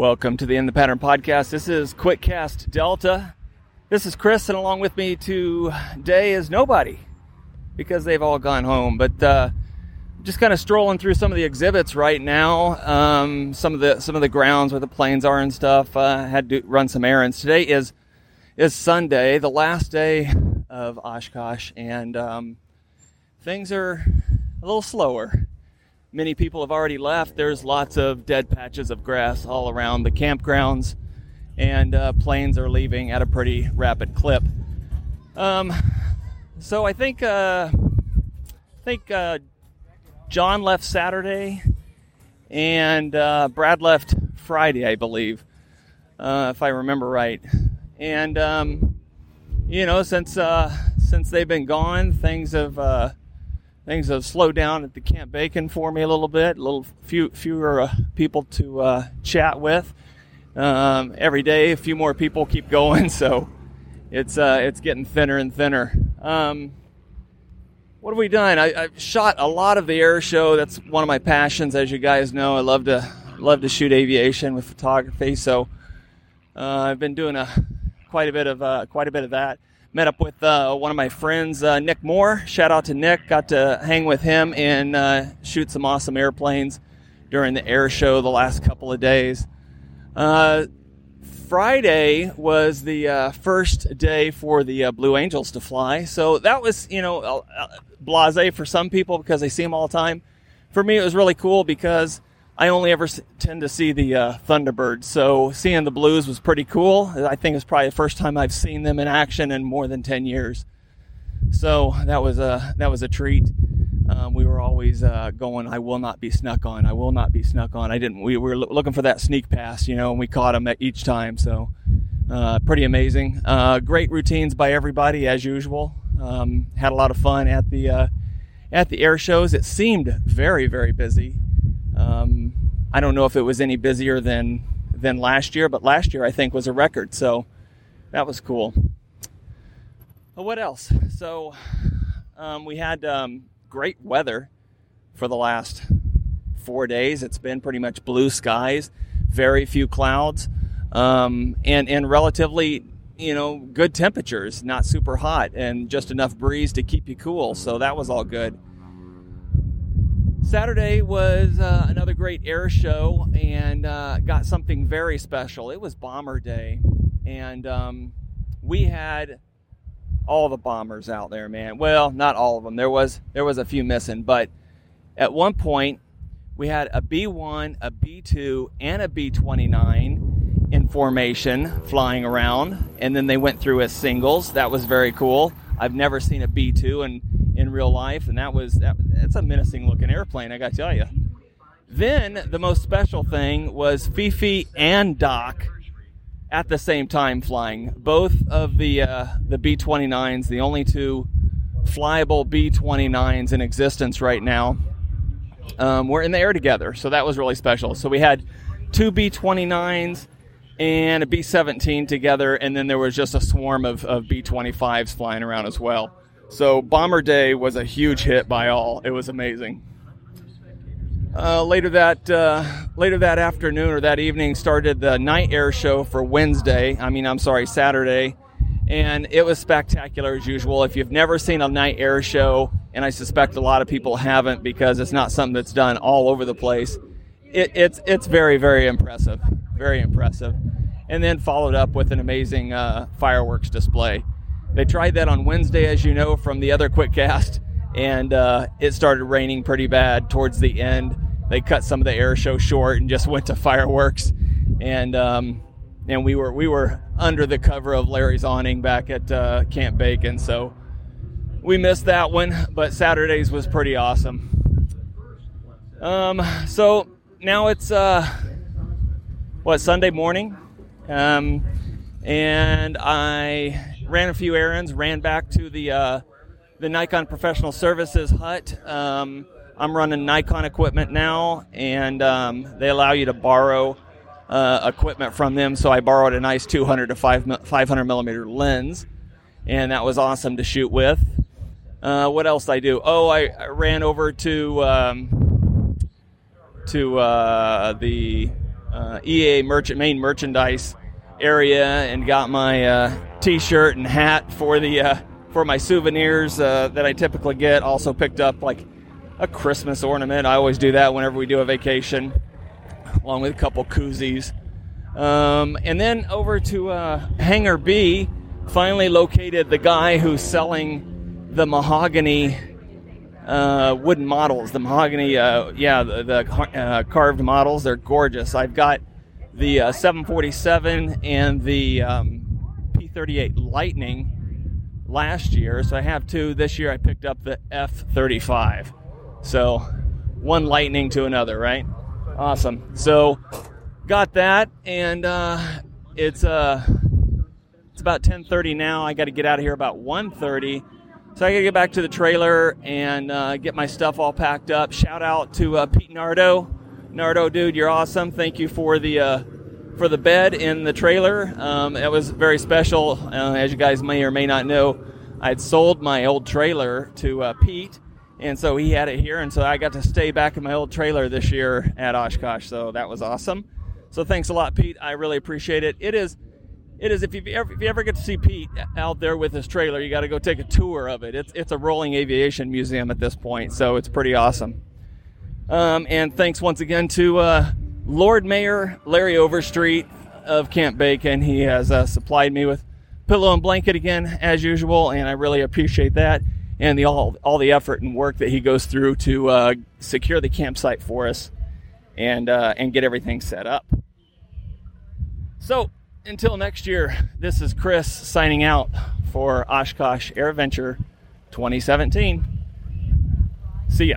Welcome to the In the Pattern podcast. This is QuickCast Delta. This is Chris, and along with me today is nobody because they've all gone home. But uh, just kind of strolling through some of the exhibits right now. Um, some of the some of the grounds where the planes are and stuff. Uh, had to run some errands. Today is is Sunday, the last day of Oshkosh, and um, things are a little slower. Many people have already left. There's lots of dead patches of grass all around the campgrounds, and uh, planes are leaving at a pretty rapid clip. Um, so I think uh, I think uh, John left Saturday, and uh, Brad left Friday, I believe, uh, if I remember right. And um, you know, since uh, since they've been gone, things have things have slowed down at the Camp Bacon for me a little bit. A little few fewer uh, people to uh, chat with. Um, every day, a few more people keep going, so it's uh, it's getting thinner and thinner. Um, what have we done? I, have shot a lot of the air show. That's one of my passions, as you guys know. I love to love to shoot aviation with photography, so uh, I've been doing a quite a bit of uh, quite a bit of that met up with uh, one of my friends, uh, Nick Moore. Shout out to Nick. Got to hang with him and uh, shoot some awesome airplanes during the air show the last couple of days. Uh, Friday was the uh, first day for the uh, Blue Angels to fly. So that was, you know, blase for some people because they see them all the time. For me, it was really cool because I only ever tend to see the uh, Thunderbirds, so seeing the Blues was pretty cool. I think it's probably the first time I've seen them in action in more than ten years. So that was a that was a treat. Um, we were always uh, going. I will not be snuck on. I will not be snuck on. I didn't. We were looking for that sneak pass, you know, and we caught them at each time. So uh, pretty amazing. Uh, great routines by everybody as usual. Um, had a lot of fun at the uh, at the air shows. It seemed very very busy. Um, I don't know if it was any busier than than last year, but last year I think was a record, so that was cool. But what else? So um, we had um, great weather for the last four days. It's been pretty much blue skies, very few clouds, um, and and relatively you know good temperatures, not super hot, and just enough breeze to keep you cool. So that was all good. Saturday was uh, another great air show and uh, got something very special. It was Bomber Day, and um, we had all the bombers out there, man. Well, not all of them. There was there was a few missing, but at one point we had a B1, a B2, and a B29 in formation flying around, and then they went through as singles. That was very cool. I've never seen a B2 and in real life, and that was that, that's a menacing looking airplane. I got to tell you. Then the most special thing was Fifi and Doc at the same time flying. Both of the uh, the B-29s, the only two flyable B-29s in existence right now, um, were in the air together. So that was really special. So we had two B-29s and a B-17 together, and then there was just a swarm of, of B-25s flying around as well. So Bomber Day was a huge hit by all. It was amazing. Uh, later that uh, later that afternoon or that evening started the night air show for Wednesday. I mean, I'm sorry, Saturday, and it was spectacular as usual. If you've never seen a night air show, and I suspect a lot of people haven't because it's not something that's done all over the place, it, it's it's very very impressive, very impressive, and then followed up with an amazing uh, fireworks display. They tried that on Wednesday, as you know from the other quick cast, and uh, it started raining pretty bad towards the end. They cut some of the air show short and just went to fireworks, and um, and we were we were under the cover of Larry's awning back at uh, Camp Bacon, so we missed that one. But Saturdays was pretty awesome. Um, so now it's uh, what Sunday morning, um, and I ran a few errands, ran back to the uh, the Nikon Professional Services hut. Um, I'm running Nikon equipment now, and um, they allow you to borrow uh, equipment from them. So I borrowed a nice 200 to 500 millimeter lens, and that was awesome to shoot with. Uh, what else I do? Oh, I, I ran over to um, to uh, the uh, EAA merchant main merchandise area and got my uh, T-shirt and hat for the uh, for my souvenirs uh, that I typically get. Also picked up like a Christmas ornament. I always do that whenever we do a vacation, along with a couple koozies. Um, and then over to uh, Hangar B, finally located the guy who's selling the mahogany uh, wooden models. The mahogany, uh, yeah, the, the uh, carved models. They're gorgeous. I've got the uh, 747 and the um, P38 Lightning last year, so I have two. This year I picked up the F35. So one lightning to another, right? Awesome. So got that, and uh, it's uh, it's about 10:30 now. I got to get out of here about 1:30. So I got to get back to the trailer and uh, get my stuff all packed up. Shout out to uh, Pete Nardo. Nardo, dude, you're awesome. Thank you for the uh, for the bed in the trailer. Um, it was very special. Uh, as you guys may or may not know, I'd sold my old trailer to uh, Pete, and so he had it here, and so I got to stay back in my old trailer this year at Oshkosh. So that was awesome. So thanks a lot, Pete. I really appreciate it. It is. It is if you ever if you ever get to see Pete out there with his trailer, you got to go take a tour of it. It's it's a rolling aviation museum at this point, so it's pretty awesome. Um, and thanks once again to uh, Lord Mayor Larry Overstreet of Camp Bacon. He has uh, supplied me with pillow and blanket again as usual, and I really appreciate that and the all all the effort and work that he goes through to uh, secure the campsite for us and uh, and get everything set up. So until next year, this is Chris signing out for Oshkosh Air AirVenture 2017. See ya.